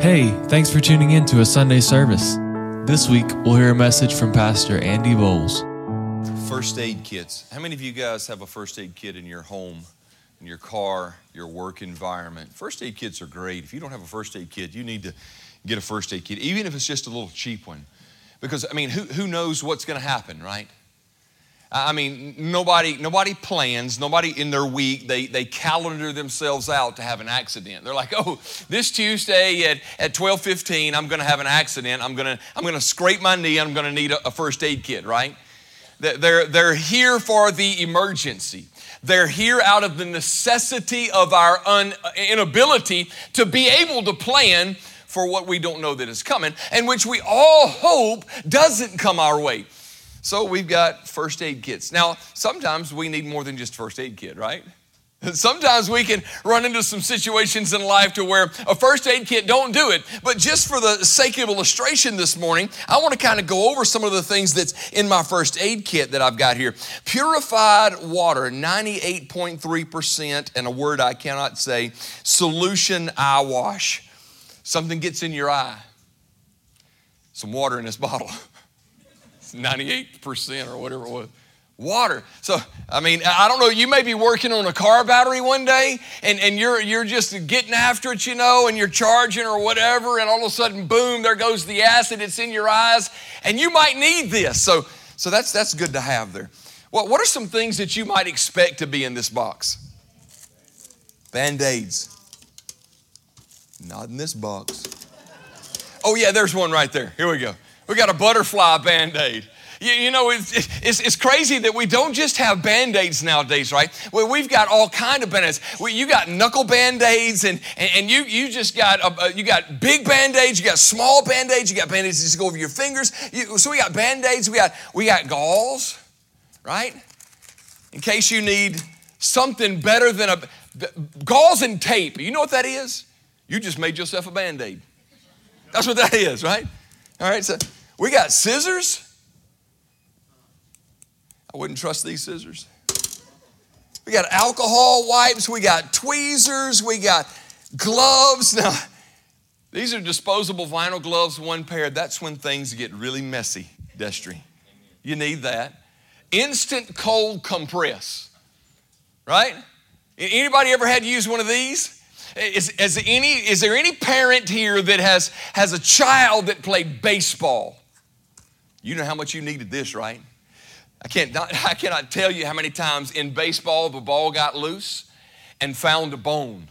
Hey, thanks for tuning in to a Sunday service. This week, we'll hear a message from Pastor Andy Bowles. First aid kits. How many of you guys have a first aid kit in your home, in your car, your work environment? First aid kits are great. If you don't have a first aid kit, you need to get a first aid kit, even if it's just a little cheap one. Because, I mean, who, who knows what's going to happen, right? I mean, nobody, nobody plans, nobody in their week, they, they calendar themselves out to have an accident. They're like, oh, this Tuesday at, at 12.15, I'm gonna have an accident. I'm gonna, I'm gonna scrape my knee, I'm gonna need a, a first aid kit, right? They're, they're here for the emergency. They're here out of the necessity of our un, inability to be able to plan for what we don't know that is coming, and which we all hope doesn't come our way. So we've got first aid kits. Now, sometimes we need more than just first aid kit, right? Sometimes we can run into some situations in life to where a first aid kit don't do it. But just for the sake of illustration this morning, I want to kind of go over some of the things that's in my first aid kit that I've got here. Purified water, 98.3%, and a word I cannot say, solution eye wash. Something gets in your eye. Some water in this bottle. 98% or whatever it was. Water. So, I mean, I don't know, you may be working on a car battery one day and, and you're, you're just getting after it, you know, and you're charging or whatever, and all of a sudden, boom, there goes the acid, it's in your eyes, and you might need this. So, so that's, that's good to have there. Well, what are some things that you might expect to be in this box? Band aids. Not in this box. Oh, yeah, there's one right there. Here we go. We got a butterfly band aid. You, you, know, it's, it's, it's, crazy that we don't just have band-aids nowadays, right? Well, we've got all kind of band-aids. We, you got knuckle band-aids, and, and, and you, you just got a, you got big band-aids, you got small band-aids, you got band-aids that just go over your fingers. You, so we got band-aids, we got, we got gauze, right? In case you need something better than a gauze and tape. You know what that is? You just made yourself a band-aid. That's what that is, right? All right, so we got scissors. I wouldn't trust these scissors. We got alcohol wipes, we got tweezers, we got gloves. Now, these are disposable vinyl gloves, one pair. That's when things get really messy, Destry. You need that. Instant cold compress, right? Anybody ever had to use one of these? Is, is, any, is there any parent here that has, has a child that played baseball? You know how much you needed this, right? I, can't, not, I cannot tell you how many times in baseball the ball got loose and found a bone.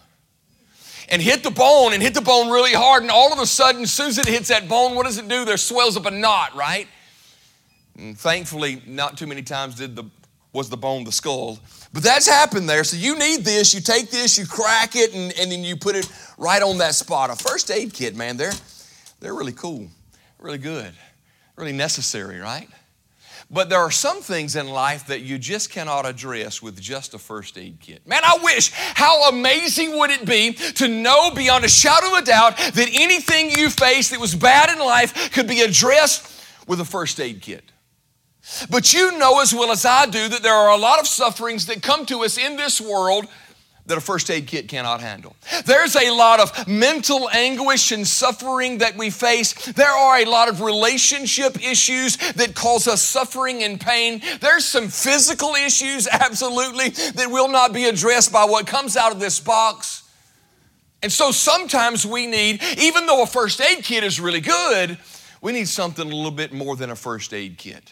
And hit the bone and hit the bone really hard, and all of a sudden, as soon as it hits that bone, what does it do? There swells up a knot, right? And thankfully, not too many times did the was the bone the skull. But that's happened there. So you need this. You take this, you crack it, and, and then you put it right on that spot. A first aid kit, man, they're, they're really cool, really good, really necessary, right? But there are some things in life that you just cannot address with just a first aid kit. Man, I wish, how amazing would it be to know beyond a shadow of a doubt that anything you face that was bad in life could be addressed with a first aid kit. But you know as well as I do that there are a lot of sufferings that come to us in this world that a first aid kit cannot handle. There's a lot of mental anguish and suffering that we face. There are a lot of relationship issues that cause us suffering and pain. There's some physical issues, absolutely, that will not be addressed by what comes out of this box. And so sometimes we need, even though a first aid kit is really good, we need something a little bit more than a first aid kit.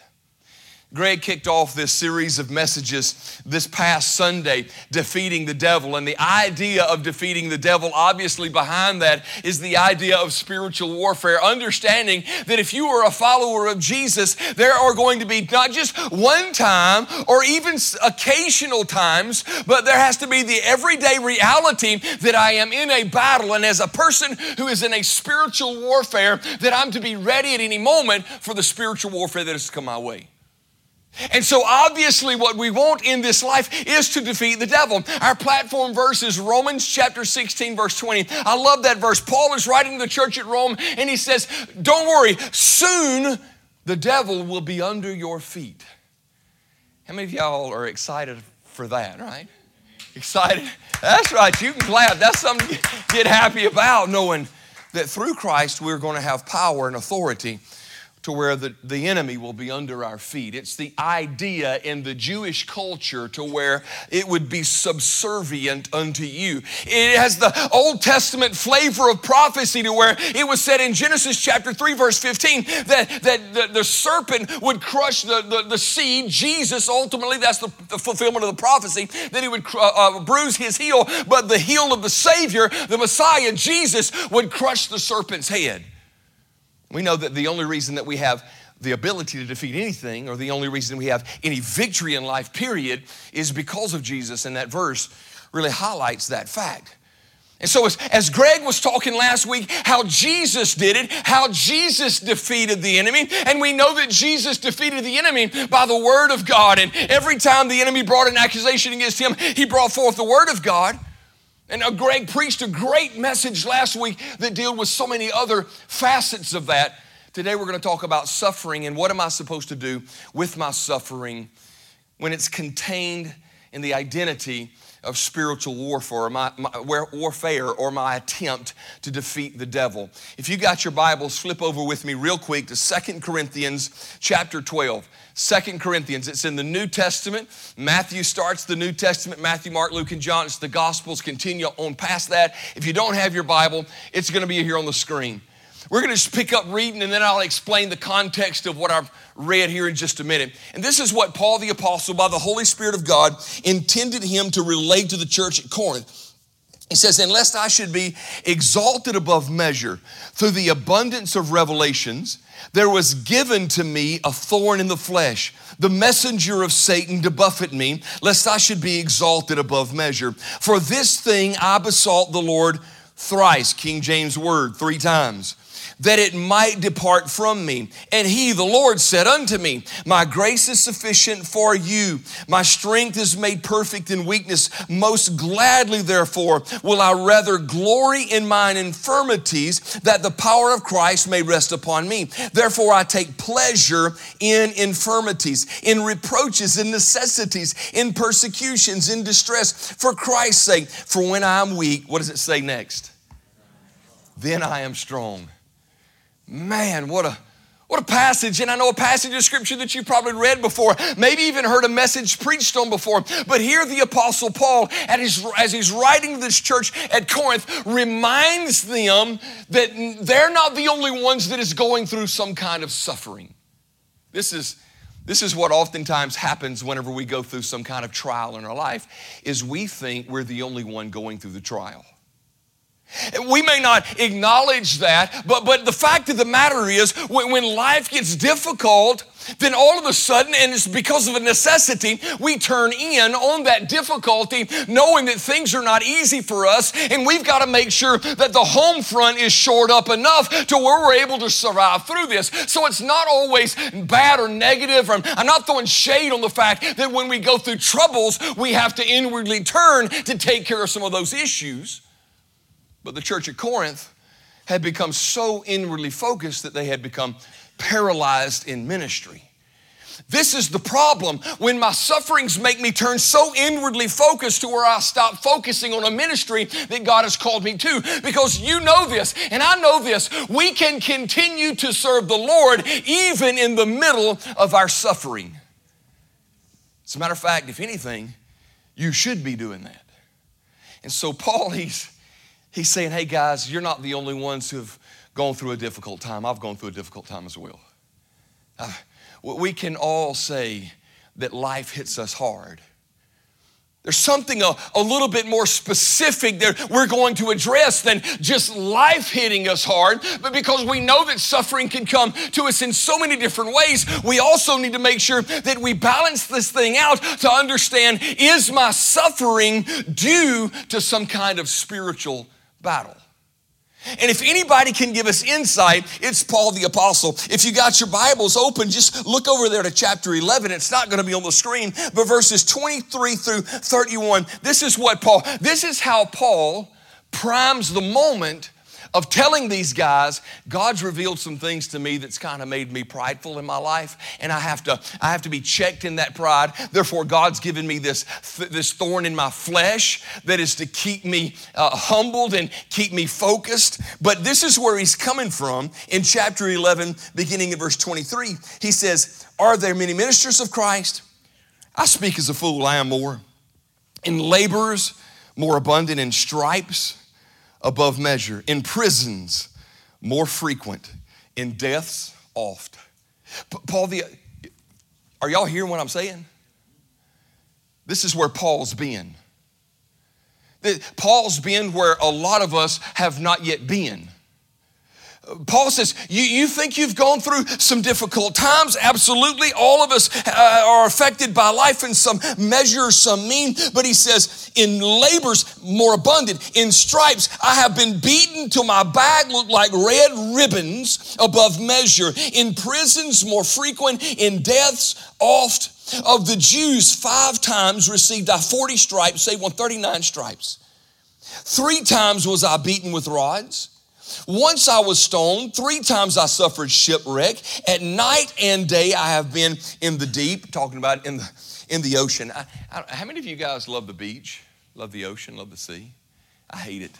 Greg kicked off this series of messages this past Sunday, defeating the devil. And the idea of defeating the devil, obviously, behind that is the idea of spiritual warfare. Understanding that if you are a follower of Jesus, there are going to be not just one time or even occasional times, but there has to be the everyday reality that I am in a battle. And as a person who is in a spiritual warfare, that I'm to be ready at any moment for the spiritual warfare that has come my way. And so, obviously, what we want in this life is to defeat the devil. Our platform verse is Romans chapter 16, verse 20. I love that verse. Paul is writing to the church at Rome, and he says, Don't worry, soon the devil will be under your feet. How many of y'all are excited for that, right? Excited? That's right, you can clap. That's something to get happy about, knowing that through Christ we're going to have power and authority to where the, the enemy will be under our feet. It's the idea in the Jewish culture to where it would be subservient unto you. It has the Old Testament flavor of prophecy to where it was said in Genesis chapter 3, verse 15, that, that the, the serpent would crush the, the, the, seed, Jesus, ultimately, that's the, the, fulfillment of the prophecy, that he would uh, uh, bruise his heel, but the heel of the Savior, the Messiah, Jesus, would crush the serpent's head. We know that the only reason that we have the ability to defeat anything, or the only reason we have any victory in life, period, is because of Jesus. And that verse really highlights that fact. And so, as, as, Greg was talking last week, how Jesus did it, how Jesus defeated the enemy, and we know that Jesus defeated the enemy by the Word of God. And every time the enemy brought an accusation against him, he brought forth the Word of God. And uh, Greg preached a great message last week that dealt with so many other facets of that. Today we're going to talk about suffering and what am I supposed to do with my suffering when it's contained in the identity of spiritual warfare or my, my, warfare or my attempt to defeat the devil. If you got your Bibles, flip over with me real quick to Second Corinthians chapter 12. Second Corinthians. It's in the New Testament. Matthew starts the New Testament. Matthew, Mark, Luke, and John. It's the Gospels. Continue on past that. If you don't have your Bible, it's going to be here on the screen. We're going to just pick up reading and then I'll explain the context of what I've read here in just a minute. And this is what Paul the Apostle, by the Holy Spirit of God, intended him to relate to the church at Corinth. He says, Unless I should be exalted above measure through the abundance of revelations, there was given to me a thorn in the flesh, the messenger of Satan to buffet me, lest I should be exalted above measure. For this thing I besought the Lord thrice, King James word, three times that it might depart from me. And he, the Lord, said unto me, My grace is sufficient for you. My strength is made perfect in weakness. Most gladly, therefore, will I rather glory in mine infirmities, that the power of Christ may rest upon me. Therefore, I take pleasure in infirmities, in reproaches, in necessities, in persecutions, in distress, for Christ's sake. For when I am weak, what does it say next? Then I am strong. Man, what a what a passage, and I know a passage of scripture that you probably read before, maybe even heard a message preached on before. But here, the Apostle Paul, his, as he's writing this church at Corinth, reminds them that they're not the only ones that is going through some kind of suffering. This is, this is what oftentimes happens whenever we go through some kind of trial in our life, is we think we're the only one going through the trial. We may not acknowledge that, but, but the fact of the matter is, when, when life gets difficult, then all of a sudden, and it's because of a necessity, we turn in on that difficulty, knowing that things are not easy for us, and we've got to make sure that the home front is shored up enough to where we're able to survive through this. So it's not always bad or negative. I'm not throwing shade on the fact that when we go through troubles, we have to inwardly turn to take care of some of those issues. But the church at Corinth had become so inwardly focused that they had become paralyzed in ministry. This is the problem. When my sufferings make me turn so inwardly focused to where I stop focusing on a ministry that God has called me to. Because you know this, and I know this. We can continue to serve the Lord even in the middle of our suffering. As a matter of fact, if anything, you should be doing that. And so, Paul, he's He's saying, hey guys, you're not the only ones who've gone through a difficult time. I've gone through a difficult time as well. We can all say that life hits us hard. There's something a, a little bit more specific that we're going to address than just life hitting us hard. But because we know that suffering can come to us in so many different ways, we also need to make sure that we balance this thing out to understand is my suffering due to some kind of spiritual battle. And if anybody can give us insight, it's Paul the Apostle. If you got your Bibles open, just look over there to chapter 11. It's not going to be on the screen, but verses 23 through 31. This is what Paul, this is how Paul primes the moment of telling these guys, God's revealed some things to me that's kind of made me prideful in my life, and I have to, I have to be checked in that pride. Therefore, God's given me this, this thorn in my flesh that is to keep me uh, humbled and keep me focused. But this is where he's coming from in chapter 11, beginning in verse 23. He says, Are there many ministers of Christ? I speak as a fool, I am more. In laborers, more abundant in stripes above measure, in prisons more frequent, in deaths oft. Paul, the, are y'all hearing what I'm saying? This is where Paul's been. Paul's been where a lot of us have not yet been. Paul says, you, you think you've gone through some difficult times? Absolutely. All of us uh, are affected by life in some measure, some mean. But he says, in labors more abundant, in stripes, I have been beaten till my back looked like red ribbons above measure. In prisons more frequent, in deaths oft. Of the Jews, five times received I 40 stripes, say 139 stripes. Three times was I beaten with rods. Once I was stoned, three times I suffered shipwreck. At night and day I have been in the deep, talking about in the, in the ocean. I, I, how many of you guys love the beach, love the ocean, love the sea? I hate it.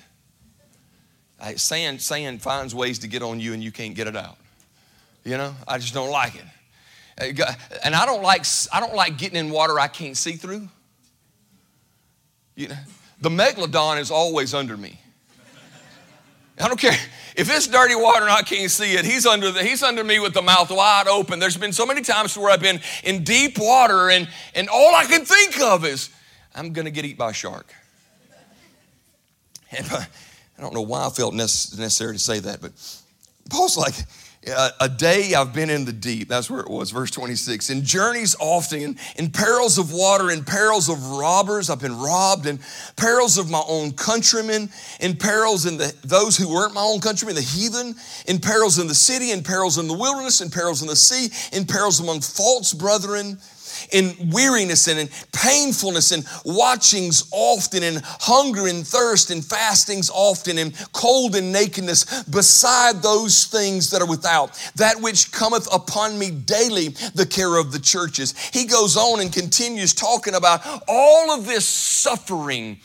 I, sand, sand finds ways to get on you and you can't get it out. You know, I just don't like it. Uh, and I don't like, I don't like getting in water I can't see through. You know, the megalodon is always under me. I don't care if it's dirty water and I can't see it. He's under the, he's under me with the mouth wide open. There's been so many times where I've been in deep water and and all I can think of is I'm gonna get eaten by a shark. And I don't know why I felt necessary to say that, but Paul's like, Uh, a day I've been in the deep. That's where it was, verse 26. In journeys often, in, in perils of water, in perils of robbers, I've been robbed, in perils of my own countrymen, in perils in the those who weren't my own countrymen, the heathen, in perils in the city, in perils in the wilderness, in perils in the sea, in perils among false brethren in weariness and in painfulness and watchings often and hunger and thirst and fastings often and cold and nakedness beside those things that are without. That which cometh upon me daily the care of the churches. He goes on and continues talking about all of this suffering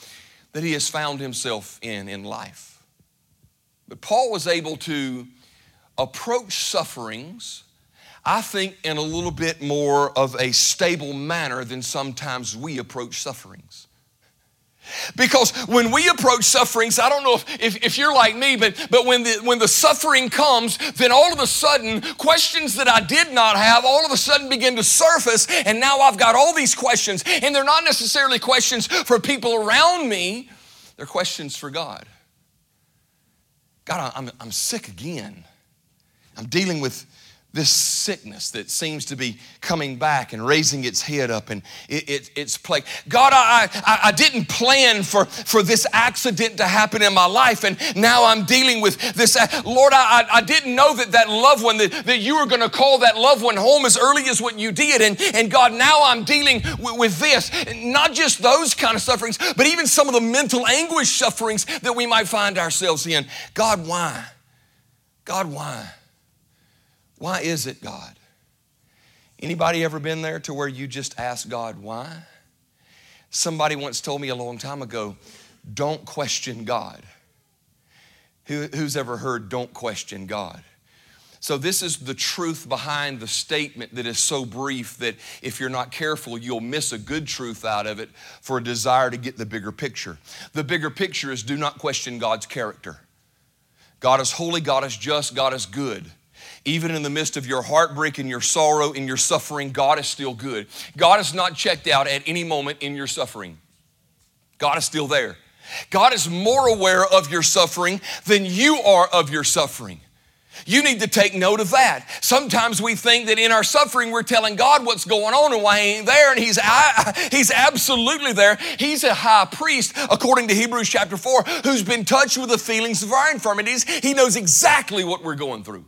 that he has found himself in in life. But paul was able to approach sufferings I think, in a little bit more of a stable manner than sometimes we approach sufferings. Because when we approach sufferings, I don't know if, if, if, you're like me, but, but when, the, when the suffering comes, then all of a sudden, questions that I did not have all of a sudden begin to surface, and now I've got all these questions. And they're not necessarily questions for people around me, they're questions for God. God, I'm, I'm sick again. I'm dealing with this sickness that seems to be coming back and raising its head up and it, it, it's plague. God, I, I, I didn't plan for, for this accident to happen in my life, and now I'm dealing with this. Uh, Lord, I, I didn't know that that loved one, that, that you were going to call that loved one home as early as what you did. And, and God, now I'm dealing with, with this. Not just those kind of sufferings, but even some of the mental anguish sufferings that we might find ourselves in. God, why? God, why? Why is it, God? Anybody ever been there to where you just ask God why? Somebody once told me a long time ago, don't question God. Who, who's ever heard don't question God? So, this is the truth behind the statement that is so brief that if you're not careful, you'll miss a good truth out of it for a desire to get the bigger picture. The bigger picture is do not question God's character. God is holy, God is just, God is good. Even in the midst of your heartbreak and your sorrow and your suffering, God is still good. God is not checked out at any moment in your suffering. God is still there. God is more aware of your suffering than you are of your suffering. You need to take note of that. Sometimes we think that in our suffering we're telling God what's going on and why He ain't there, and He's I, He's absolutely there. He's a high priest, according to Hebrews chapter 4, who's been touched with the feelings of our infirmities. He knows exactly what we're going through.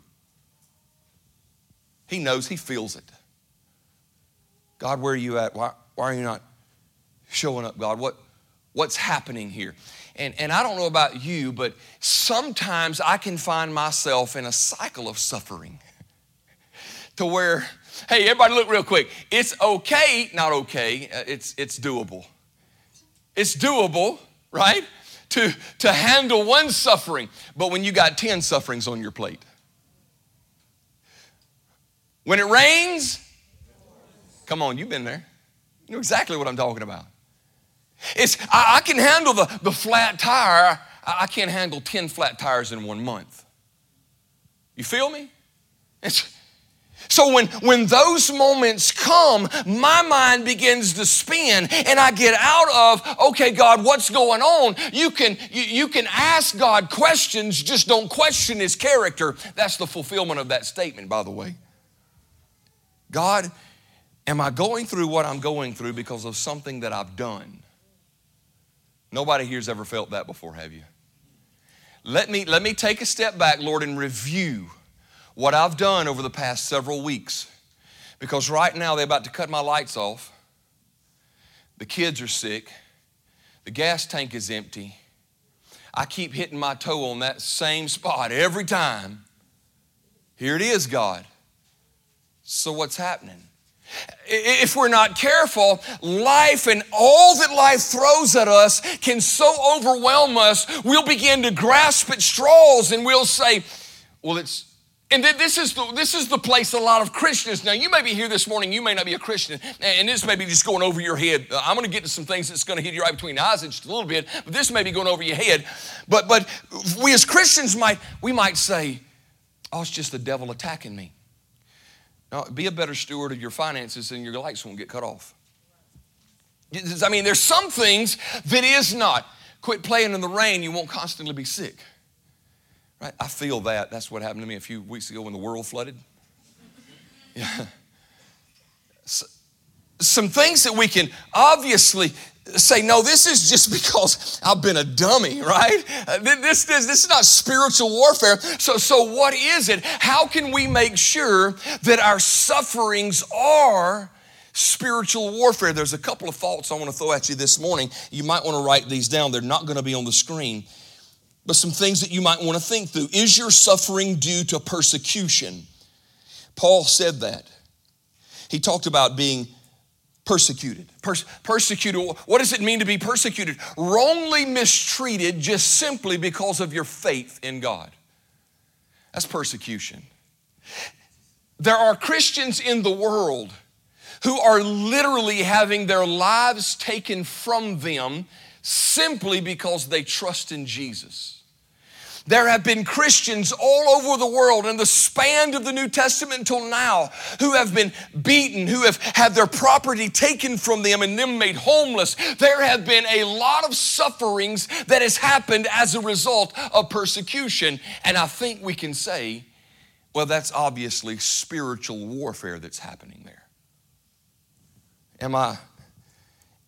He knows, he feels it. God, where are you at? Why, why are you not showing up, God? What, what's happening here? And, and I don't know about you, but sometimes I can find myself in a cycle of suffering to where, hey, everybody look real quick. It's okay, not okay, uh, it's, it's doable. It's doable, right? To, to handle one suffering, but when you got 10 sufferings on your plate. When it rains, come on, you've been there. You know exactly what I'm talking about. It's, I, I can handle the, the flat tire. I, I can't handle 10 flat tires in one month. You feel me? It's, so when, when those moments come, my mind begins to spin and I get out of, okay, God, what's going on? You can, you, you can ask God questions, just don't question his character. That's the fulfillment of that statement, by the way. God, am I going through what I'm going through because of something that I've done? Nobody here's ever felt that before, have you? Let me, let me take a step back, Lord, and review what I've done over the past several weeks. Because right now they're about to cut my lights off. The kids are sick. The gas tank is empty. I keep hitting my toe on that same spot every time. Here it is, God. So what's happening? If we're not careful, life and all that life throws at us can so overwhelm us, we'll begin to grasp at straws and we'll say, Well, it's, and this is, the, this is the place a lot of Christians. Now, you may be here this morning, you may not be a Christian, and this may be just going over your head. I'm going to get to some things that's going to hit you right between the eyes in just a little bit, but this may be going over your head. But, but we as Christians might, we might say, oh, it's just the devil attacking me. Now, be a better steward of your finances and your lights won't get cut off. I mean, there's some things that is not. Quit playing in the rain, you won't constantly be sick. Right? I feel that. That's what happened to me a few weeks ago when the world flooded. Yeah. So, some things that we can obviously say, no, this is just because I've been a dummy, right? Uh, this, this, this is not spiritual warfare. So, so, what is it? How can we make sure that our sufferings are spiritual warfare? There's a couple of thoughts I want to throw at you this morning. You might want to write these down, they're not going to be on the screen. But some things that you might want to think through. Is your suffering due to persecution? Paul said that. He talked about being persecuted. Pers- persecuted, what does it mean to be persecuted? Wrongly mistreated just simply because of your faith in God. That's persecution. There are Christians in the world who are literally having their lives taken from them simply because they trust in Jesus. There have been Christians all over the world in the span of the New Testament until now who have been beaten, who have had their property taken from them and them made homeless. There have been a lot of sufferings that has happened as a result of persecution. And I think we can say, well, that's obviously spiritual warfare that's happening there. Am I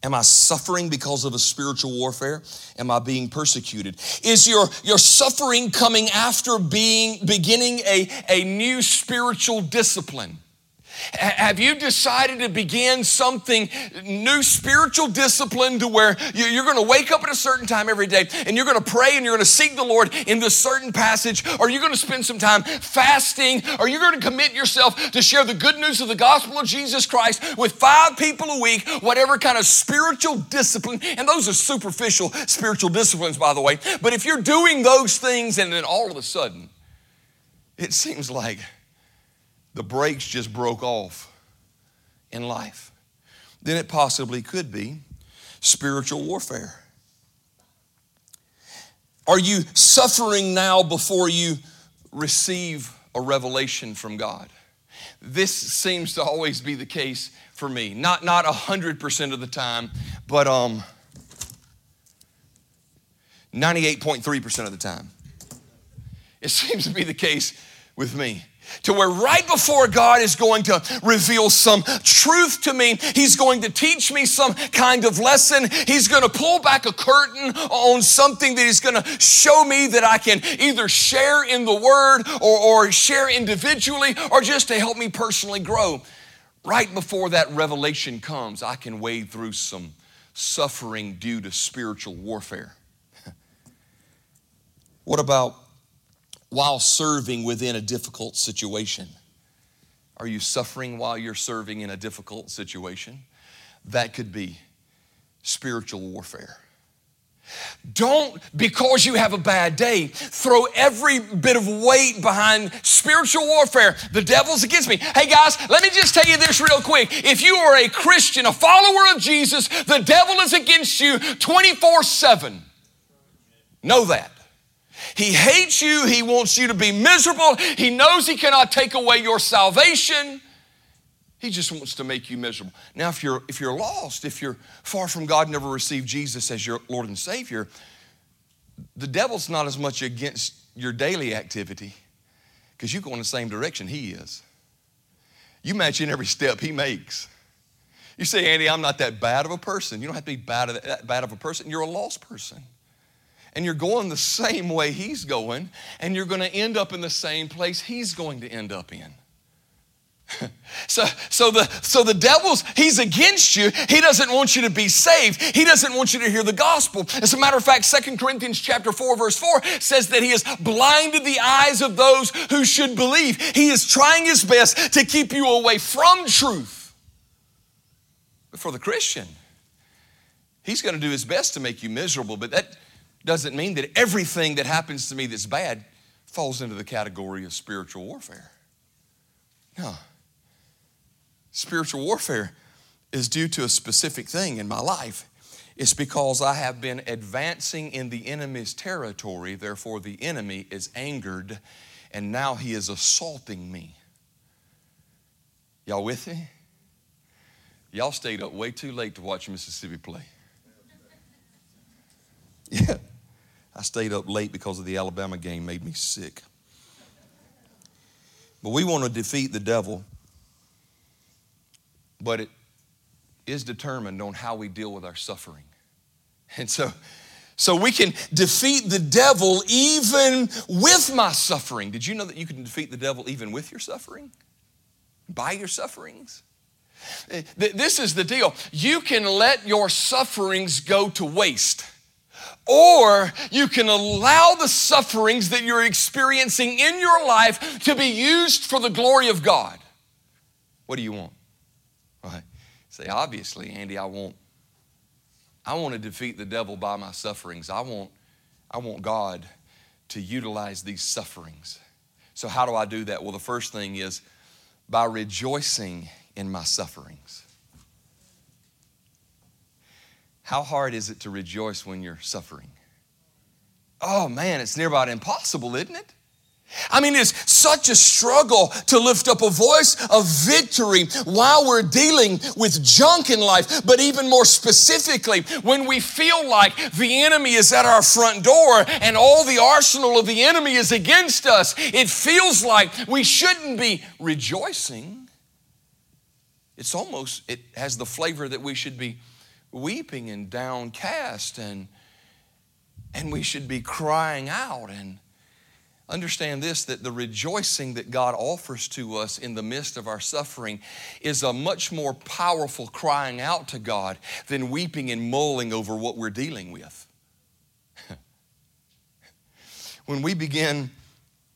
Am I suffering because of a spiritual warfare? Am I being persecuted? Is your, your suffering coming after being beginning a, a new spiritual discipline? Have you decided to begin something new spiritual discipline to where you're going to wake up at a certain time every day and you're going to pray and you're going to seek the Lord in this certain passage? Or you're going to spend some time fasting? Or you're going to commit yourself to share the good news of the gospel of Jesus Christ with five people a week, whatever kind of spiritual discipline? And those are superficial spiritual disciplines, by the way. But if you're doing those things and then all of a sudden, it seems like the brakes just broke off in life, then it possibly could be spiritual warfare. Are you suffering now before you receive a revelation from God? This seems to always be the case for me. Not not 100% of the time, but um 98.3% of the time. It seems to be the case with me to where right before God is going to reveal some truth to me, He's going to teach me some kind of lesson. He's going to pull back a curtain on something that He's going to show me that I can either share in the Word or, or share individually or just to help me personally grow. Right before that revelation comes, I can wade through some suffering due to spiritual warfare. What about while serving within a difficult situation? Are you suffering while you're serving in a difficult situation? That could be spiritual warfare. Don't, because you have a bad day, throw every bit of weight behind spiritual warfare. The devil's against me. Hey guys, let me just tell you this real quick. If you are a Christian, a follower of Jesus, the devil is against you 24 7. Know that. He hates you. He wants you to be miserable. He knows he cannot take away your salvation. He just wants to make you miserable. Now, if you're if you're lost, if you're far from God, never received Jesus as your Lord and Savior, the devil's not as much against your daily activity because you go in the same direction he is. You match in every step he makes. You say, Andy, I'm not that bad of a person. You don't have to be bad that bad of a person. You're a lost person. And you're going the same way he's going, and you're going to end up in the same place he's going to end up in. So, so, the, so the devil's, he's against you. He doesn't want you to be saved. He doesn't want you to hear the gospel. As a matter of fact, Second Corinthians chapter 4, verse 4 says that he has blinded the eyes of those who should believe. He is trying his best to keep you away from truth. But for the Christian, he's going to do his best to make you miserable, but that doesn't mean that everything that happens to me that's bad falls into the category of spiritual warfare. No. Spiritual warfare is due to a specific thing in my life. It's because I have been advancing in the enemy's territory, therefore, the enemy is angered, and now he is assaulting me. Y'all with me? Y'all stayed up way too late to watch Mississippi play. Yeah. I stayed up late because of the Alabama game made me sick. But we want to defeat the devil but it is determined on how we deal with our suffering. And so, so we can defeat the devil even with my suffering. Did you know that you can defeat the devil even with your suffering? By your sufferings? Eh, this is the deal. You can let your sufferings go to waste. Or you can allow the sufferings that you're experiencing in your life to be used for the glory of God. What do you want? Right? Say, obviously, Andy, I want I want to defeat the devil by my sufferings. I want I want God to utilize these sufferings. So how do I do that? Well, the first thing is by rejoicing in my sufferings. How hard is it to rejoice when you're suffering? Oh man, it's near about impossible, isn't it? I mean, it's such a struggle to lift up a voice of victory while we're dealing with junk in life. But even more specifically, when we feel like the enemy is at our front door and all the arsenal of the enemy is against us, it feels like we shouldn't be rejoicing. It's almost, it has the flavor that we should be weeping and downcast and, and we should be crying out and Understand this that the rejoicing that God offers to us in the midst of our suffering is a much more powerful crying out to God than weeping and mulling over what we're dealing with. when we begin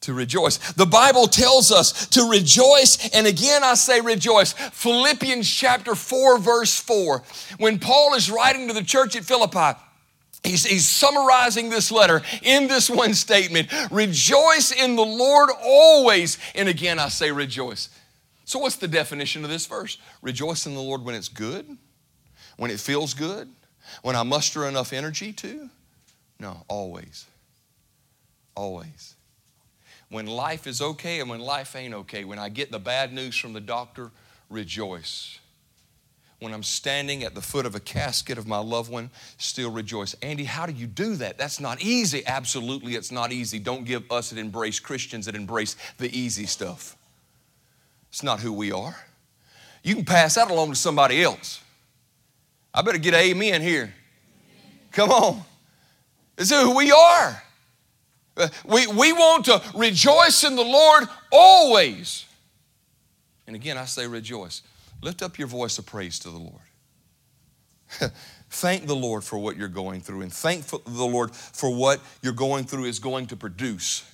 to rejoice. The Bible tells us to rejoice, and again I say rejoice. Philippians chapter 4, verse 4. When Paul is writing to the church at Philippi, He's, he's, summarizing this letter in this one statement Rejoice in the Lord always. And again, I say rejoice. So, what's the definition of this verse? Rejoice in the Lord when it's good, when it feels good, when I muster enough energy to? No, always. Always. When life is okay and when life ain't okay, when I get the bad news from the doctor, rejoice when I'm standing at the foot of a casket of my loved one, still rejoice. Andy, how do you do that? That's not easy. Absolutely, it's not easy. Don't give us that embrace Christians that embrace the easy stuff. It's not who we are. You can pass that along to somebody else. I better get an amen here. Come on. This is who we are. We, we want to rejoice in the Lord always. And again, I say rejoice. Lift up your voice of praise to the Lord. Thank the Lord for what you're going through and thank the Lord for what you're going through is going to produce.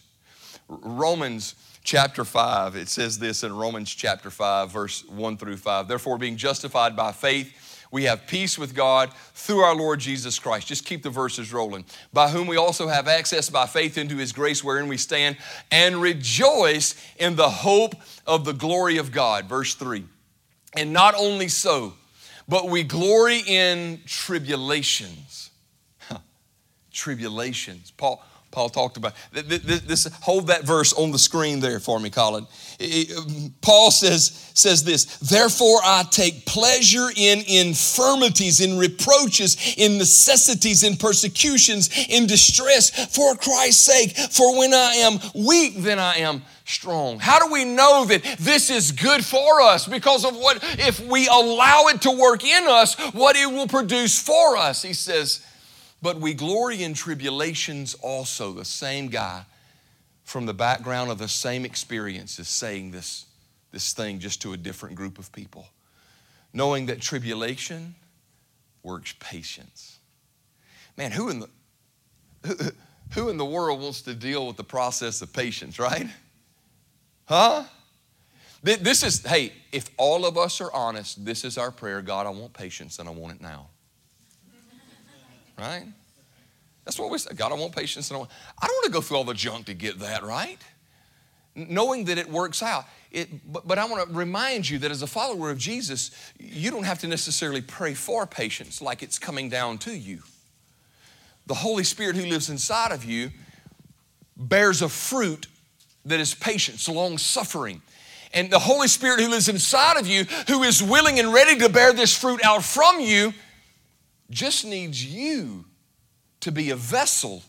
Romans chapter 5, it says this in Romans chapter 5, verse 1 through 5. Therefore, being justified by faith, we have peace with God through our Lord Jesus Christ. Just keep the verses rolling. By whom we also have access by faith into his grace wherein we stand and rejoice in the hope of the glory of God. Verse 3. And not only so, but we glory in tribulations. tribulations. Paul, Paul talked about. This, this, hold that verse on the screen there for me, Colin. Paul says, says this, therefore I take pleasure in infirmities, in reproaches, in necessities, in persecutions, in distress for Christ's sake. For when I am weak, then I am strong. How do we know that this is good for us? Because of what, if we allow it to work in us, what it will produce for us. He says, but we glory in tribulations also. The same guy from the background of the same experience is saying this, this thing just to a different group of people. Knowing that tribulation works patience. Man, who in the who, who in the world wants to deal with the process of patience, right? Huh? This is, hey, if all of us are honest, this is our prayer God, I want patience and I want it now right? That's what we say. God, I want patience. And I, want, I don't want to go through all the junk to get that, right? Knowing that it works out. It, but, but I want to remind you that as a follower of Jesus, you don't have to necessarily pray for patience like it's coming down to you. The Holy Spirit who lives inside of you bears a fruit that is patience, long suffering. And the Holy Spirit who lives inside of you, who is willing and ready to bear this fruit out from you, just needs you to be a vessel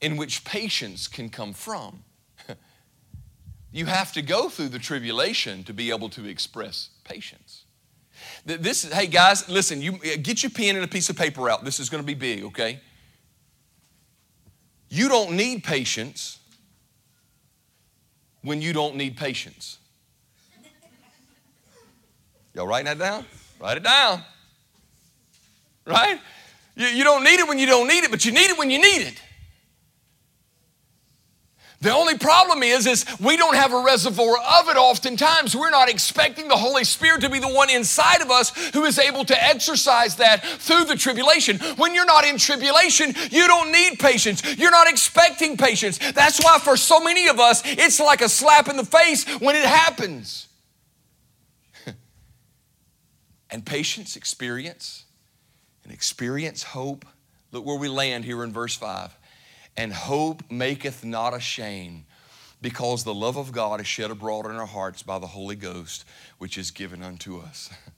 in which patience can come from. you have to go through the tribulation to be able to express patience. This, hey guys, listen, you uh, get your pen and a piece of paper out. This is going to be big, okay? You don't need patience when you don't need patience. Y'all writing that down? Write it down right? You, you don't need it when you don't need it, but you need it when you need it. The only problem is, is we don't have a reservoir of it oftentimes. We're not expecting the Holy Spirit to be the one inside of us who is able to exercise that through the tribulation. When you're not in tribulation, you don't need patience. You're not expecting patience. That's why for so many of us, it's like a slap in the face when it happens. and patience, experience, and experience hope. Look where we land here in verse 5. And hope maketh not ashamed, because the love of God is shed abroad in our hearts by the Holy Ghost, which is given unto us.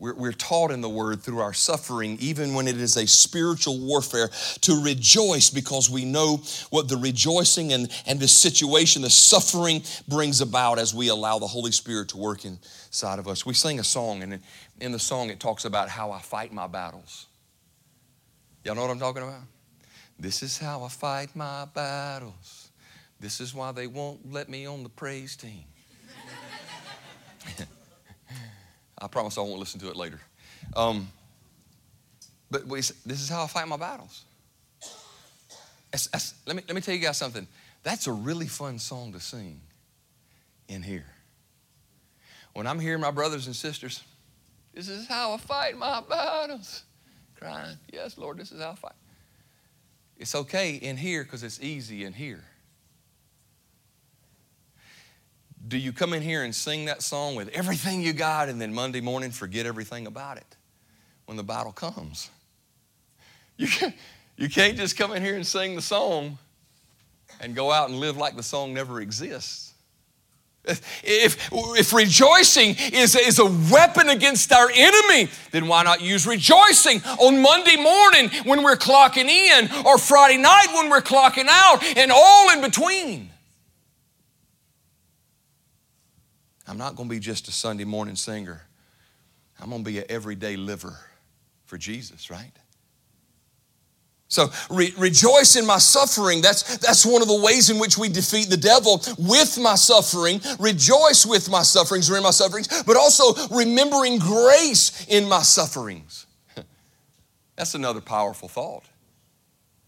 We're, we're, taught in the word through our suffering, even when it is a spiritual warfare, to rejoice because we know what the rejoicing and, and the situation, the suffering brings about as we allow the Holy Spirit to work inside of us. We sing a song, and in the song it talks about how I fight my battles. Y'all know what I'm talking about? This is how I fight my battles. This is why they won't let me on the praise team. I promise I won't listen to it later. Um, but this is how I fight my battles. That's, that's, let, me, let me tell you guys something. That's a really fun song to sing in here. When I'm hearing my brothers and sisters, this is how I fight my battles. Crying, yes, Lord, this is how I fight. It's okay in here because it's easy in here. Do you come in here and sing that song with everything you got and then Monday morning forget everything about it when the battle comes? You can't, you can't just come in here and sing the song and go out and live like the song never exists. If, if rejoicing is, is a weapon against our enemy, then why not use rejoicing on Monday morning when we're clocking in or Friday night when we're clocking out and all in between? I'm not going to be just a Sunday morning singer. I'm going to be an everyday liver for Jesus, right? So re- rejoice in my suffering. That's, that's one of the ways in which we defeat the devil with my suffering. Rejoice with my sufferings or in my sufferings, but also remembering grace in my sufferings. That's another powerful thought.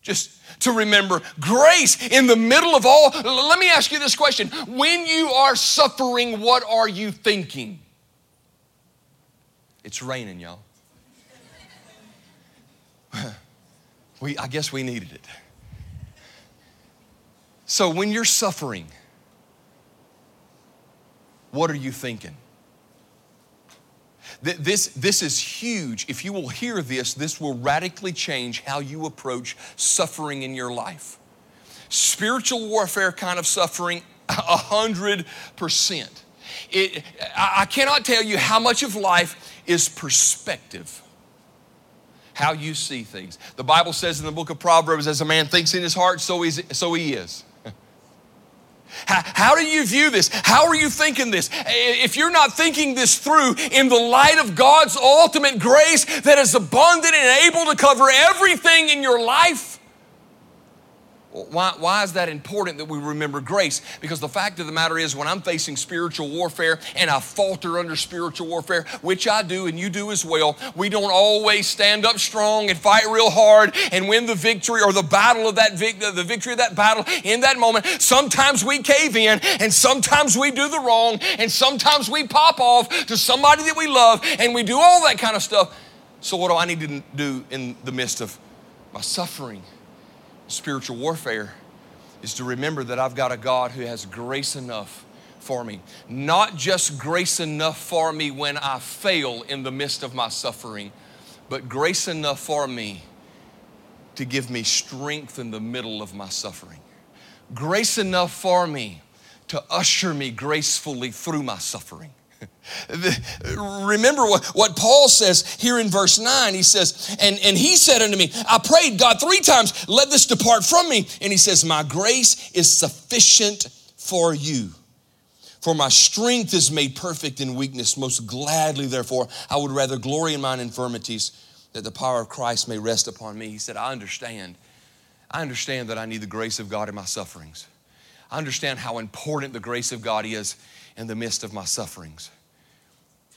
Just to remember grace in the middle of all. Let me ask you this question. When you are suffering, what are you thinking? It's raining, y'all. we, I guess we needed it. So when you're suffering, what are you thinking? This, this is huge. If you will hear this, this will radically change how you approach suffering in your life. Spiritual warfare kind of suffering, a hundred percent. I cannot tell you how much of life is perspective how you see things. The Bible says in the book of Proverbs, as a man thinks in his heart, so, he's, so he is. How, how, do you view this? How are you thinking this? If you're not thinking this through in the light of God's ultimate grace that is abundant and able to cover everything in your life, why, why is that important that we remember grace? Because the fact of the matter is, when I'm facing spiritual warfare and I falter under spiritual warfare, which I do and you do as well, we don't always stand up strong and fight real hard and win the victory or the battle of that vic- the victory of that battle in that moment. Sometimes we cave in and sometimes we do the wrong and sometimes we pop off to somebody that we love and we do all that kind of stuff. So, what do I need to do in the midst of my suffering? Spiritual warfare is to remember that I've got a God who has grace enough for me. Not just grace enough for me when I fail in the midst of my suffering, but grace enough for me to give me strength in the middle of my suffering. Grace enough for me to usher me gracefully through my suffering. Remember what, what Paul says here in verse 9. He says, and, and he said unto me, I prayed God three times, let this depart from me. And he says, My grace is sufficient for you. For my strength is made perfect in weakness. Most gladly, therefore, I would rather glory in mine infirmities, that the power of Christ may rest upon me. He said, I understand. I understand that I need the grace of God in my sufferings. I understand how important the grace of God is in the midst of my sufferings.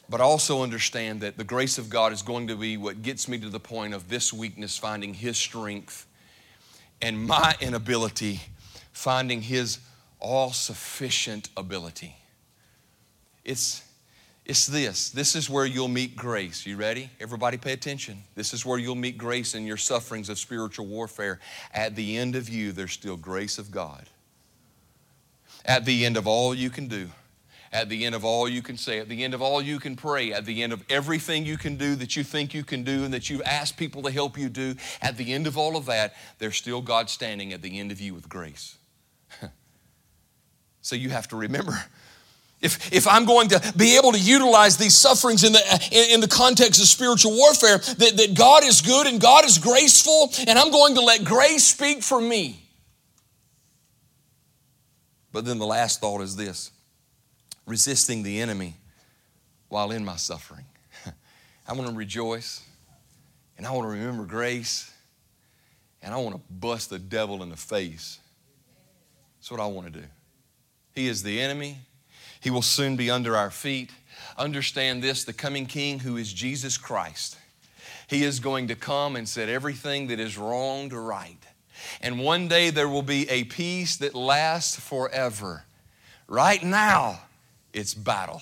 But I also understand that the grace of God is going to be what gets me to the point of this weakness finding His strength and my inability finding His all sufficient ability. It's, it's this. This is where you'll meet grace. You ready? Everybody pay attention. This is where you'll meet grace in your sufferings of spiritual warfare. At the end of you, there's still grace of God. At the end of all you can do, at the end of all you can say, at the end of all you can pray, at the end of everything you can do that you think you can do and that you've asked people to help you do, at the end of all of that, there's still God standing at the end of you with grace. so you have to remember. If, if I'm going to be able to utilize these sufferings in the, in, in the context of spiritual warfare, that, that God is good and God is graceful, and I'm going to let grace speak for me. But then the last thought is this resisting the enemy while in my suffering. I want to rejoice and I want to remember grace and I want to bust the devil in the face. That's what I want to do. He is the enemy. He will soon be under our feet. Understand this the coming king, who is Jesus Christ, he is going to come and set everything that is wrong to right. And one day there will be a peace that lasts forever. Right now, it's battle.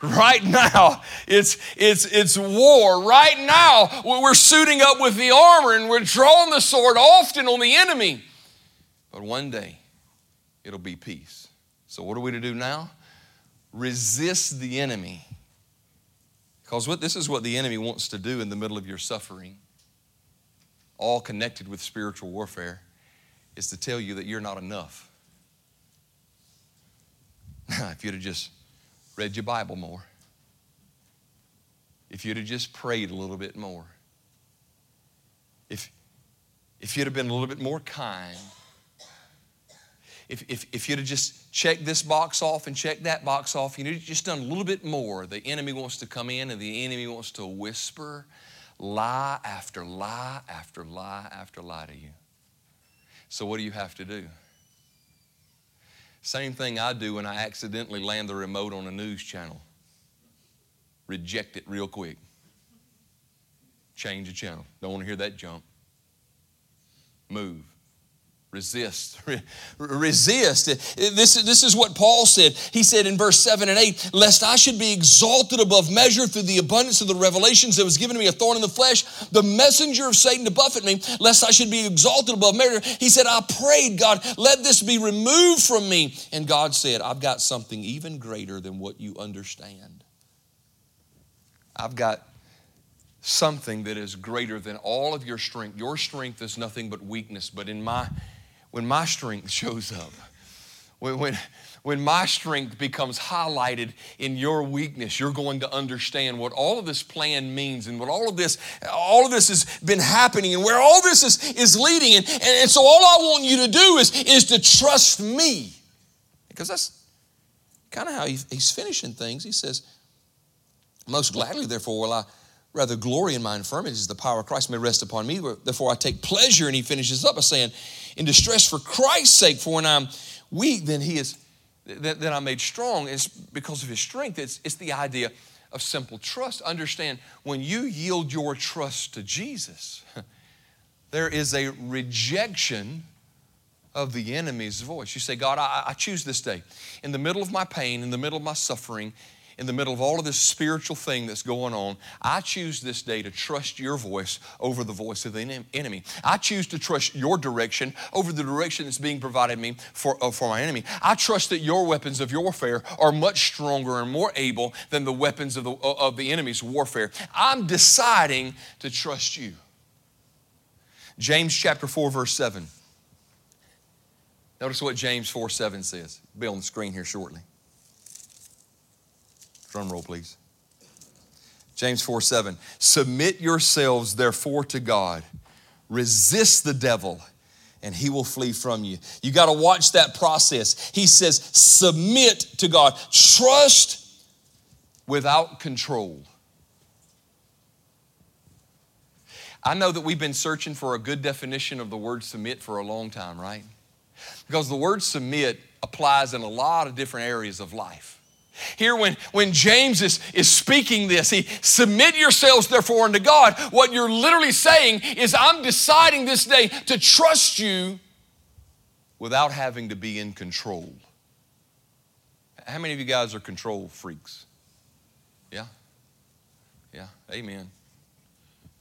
Right now, it's, it's, it's war. Right now, we're suiting up with the armor and we're drawing the sword often on the enemy. But one day, it'll be peace. So, what are we to do now? Resist the enemy. Because what, this is what the enemy wants to do in the middle of your suffering, all connected with spiritual warfare, is to tell you that you're not enough. if you'd have just read your Bible more, if you'd have just prayed a little bit more, if, if you'd have been a little bit more kind, if, if, if you'd have just checked this box off and checked that box off, you'd have just done a little bit more, the enemy wants to come in and the enemy wants to whisper lie after lie after lie after lie to you. So, what do you have to do? Same thing I do when I accidentally land the remote on a news channel. Reject it real quick. Change the channel. Don't want to hear that junk. Move. Resist. Resist. This, this is what Paul said. He said in verse 7 and 8, Lest I should be exalted above measure through the abundance of the revelations that was given to me a thorn in the flesh, the messenger of Satan to buffet me, lest I should be exalted above measure. He said, I prayed, God, let this be removed from me. And God said, I've got something even greater than what you understand. I've got something that is greater than all of your strength. Your strength is nothing but weakness, but in my when my strength shows up, when, when, when my strength becomes highlighted in your weakness, you're going to understand what all of this plan means and what all of this, all of this has been happening and where all this is, is leading. And, and, and so all I want you to do is, is to trust me. Because that's kind of how he, he's finishing things. He says, Most gladly, therefore, will I rather glory in my infirmities, the power of Christ may rest upon me. Therefore, I take pleasure. And he finishes up by saying, in distress for Christ's sake, for when I'm weak, then he is, then, then I'm made strong. It's because of his strength. It's, it's the idea of simple trust. Understand, when you yield your trust to Jesus, there is a rejection of the enemy's voice. You say, God, I, I choose this day. In the middle of my pain, in the middle of my suffering, in the middle of all of this spiritual thing that's going on, I choose this day to trust your voice over the voice of the enemy. I choose to trust your direction over the direction that's being provided me for, uh, for my enemy. I trust that your weapons of warfare are much stronger and more able than the weapons of the, uh, of the enemy's warfare. I'm deciding to trust you. James chapter 4, verse 7. Notice what James 4 7 says. Be on the screen here shortly. Drum roll, please. James 4 7. Submit yourselves, therefore, to God. Resist the devil, and he will flee from you. You got to watch that process. He says, submit to God. Trust without control. I know that we've been searching for a good definition of the word submit for a long time, right? Because the word submit applies in a lot of different areas of life. Here, when, when James is, is speaking this, he submit yourselves therefore unto God. What you're literally saying is, I'm deciding this day to trust you without having to be in control. How many of you guys are control freaks? Yeah? Yeah, amen.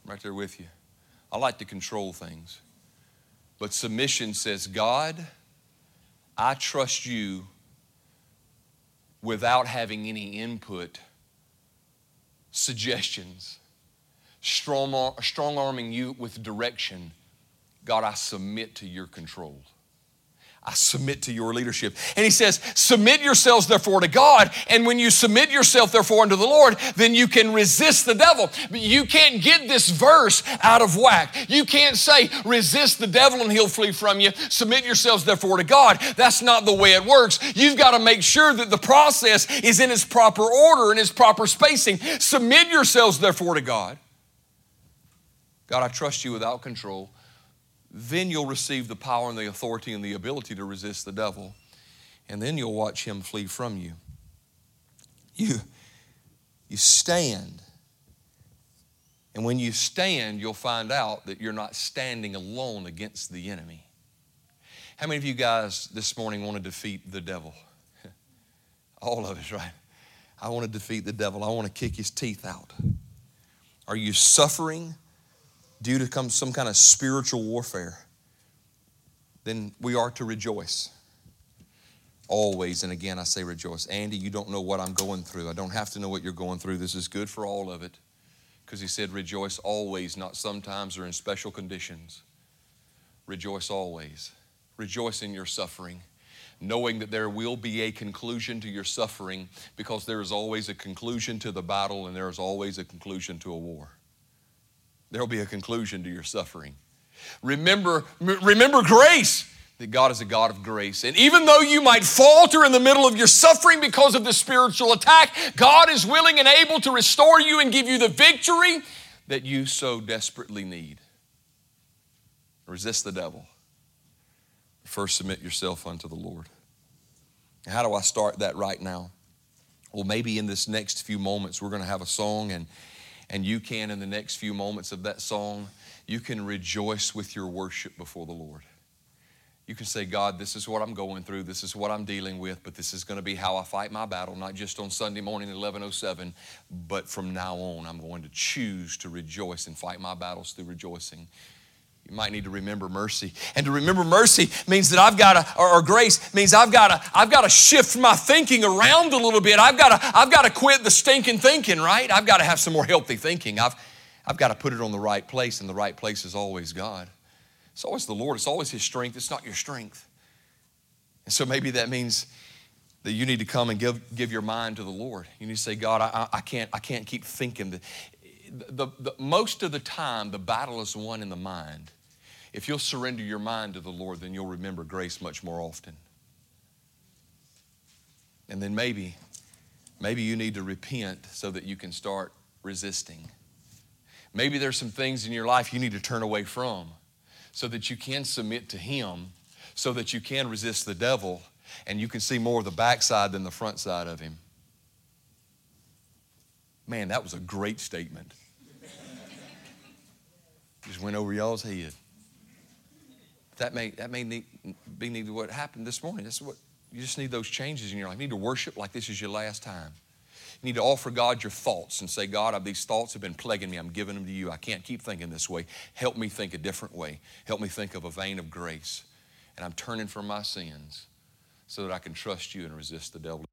I'm right there with you. I like to control things. But submission says, God, I trust you without having any input, suggestions, strong, strong arming you with direction. God, I submit to your control. I submit to your leadership. And he says, Submit yourselves therefore to God. And when you submit yourself therefore unto the Lord, then you can resist the devil. But you can't get this verse out of whack. You can't say, Resist the devil and he'll flee from you. Submit yourselves therefore to God. That's not the way it works. You've got to make sure that the process is in its proper order and its proper spacing. Submit yourselves therefore to God. God, I trust you without control then you'll receive the power and the authority and the ability to resist the devil. And then you'll watch him flee from you. You, you stand. And when you stand, you'll find out that you're not standing alone against the enemy. How many of you guys this morning want to defeat the devil? All of us, right? I want to defeat the devil. I want to kick his teeth out. Are you suffering? Due to some kind of spiritual warfare, then we are to rejoice. Always, and again, I say rejoice. Andy, you don't know what I'm going through. I don't have to know what you're going through. This is good for all of it. Because he said, rejoice always, not sometimes or in special conditions. Rejoice always. Rejoice in your suffering, knowing that there will be a conclusion to your suffering because there is always a conclusion to the battle and there is always a conclusion to a war. There'll be a conclusion to your suffering. Remember, remember grace that God is a God of grace. And even though you might falter in the middle of your suffering because of the spiritual attack, God is willing and able to restore you and give you the victory that you so desperately need. Resist the devil. First, submit yourself unto the Lord. How do I start that right now? Well, maybe in this next few moments, we're going to have a song, and, and you can, in the next few moments of that song, you can rejoice with your worship before the Lord. You can say, God, this is what I'm going through, this is what I'm dealing with, but this is going to be how I fight my battle, not just on Sunday morning at 1107, but from now on, I'm going to choose to rejoice and fight my battles through rejoicing. You might need to remember mercy. And to remember mercy means that I've got to, or, or, grace means I've got to, I've got to shift my thinking around a little bit. I've got to, I've got to quit the stinking thinking, right? I've got to have some more healthy thinking. I've, I've got to put it on the right place, and the right place is always God. It's always the Lord. It's always His strength. It's not your strength. And so maybe that means that you need to come and give, give your mind to the Lord. You need to say, God, I, I, can't, I can't keep thinking. The, the, the, most of the time, the battle is won in the mind. If you'll surrender your mind to the Lord, then you'll remember grace much more often. And then maybe, maybe you need to repent so that you can start resisting. Maybe there's some things in your life you need to turn away from so that you can submit to Him, so that you can resist the devil, and you can see more of the backside than the front side of Him. Man, that was a great statement. Just went over y'all's head. That may, that may need, be need what happened this morning. That's what you just need those changes in your life. You need to worship like this is your last time. You need to offer God your thoughts and say, God, these thoughts have been plaguing me. I'm giving them to you. I can't keep thinking this way. Help me think a different way. Help me think of a vein of grace. And I'm turning from my sins so that I can trust you and resist the devil.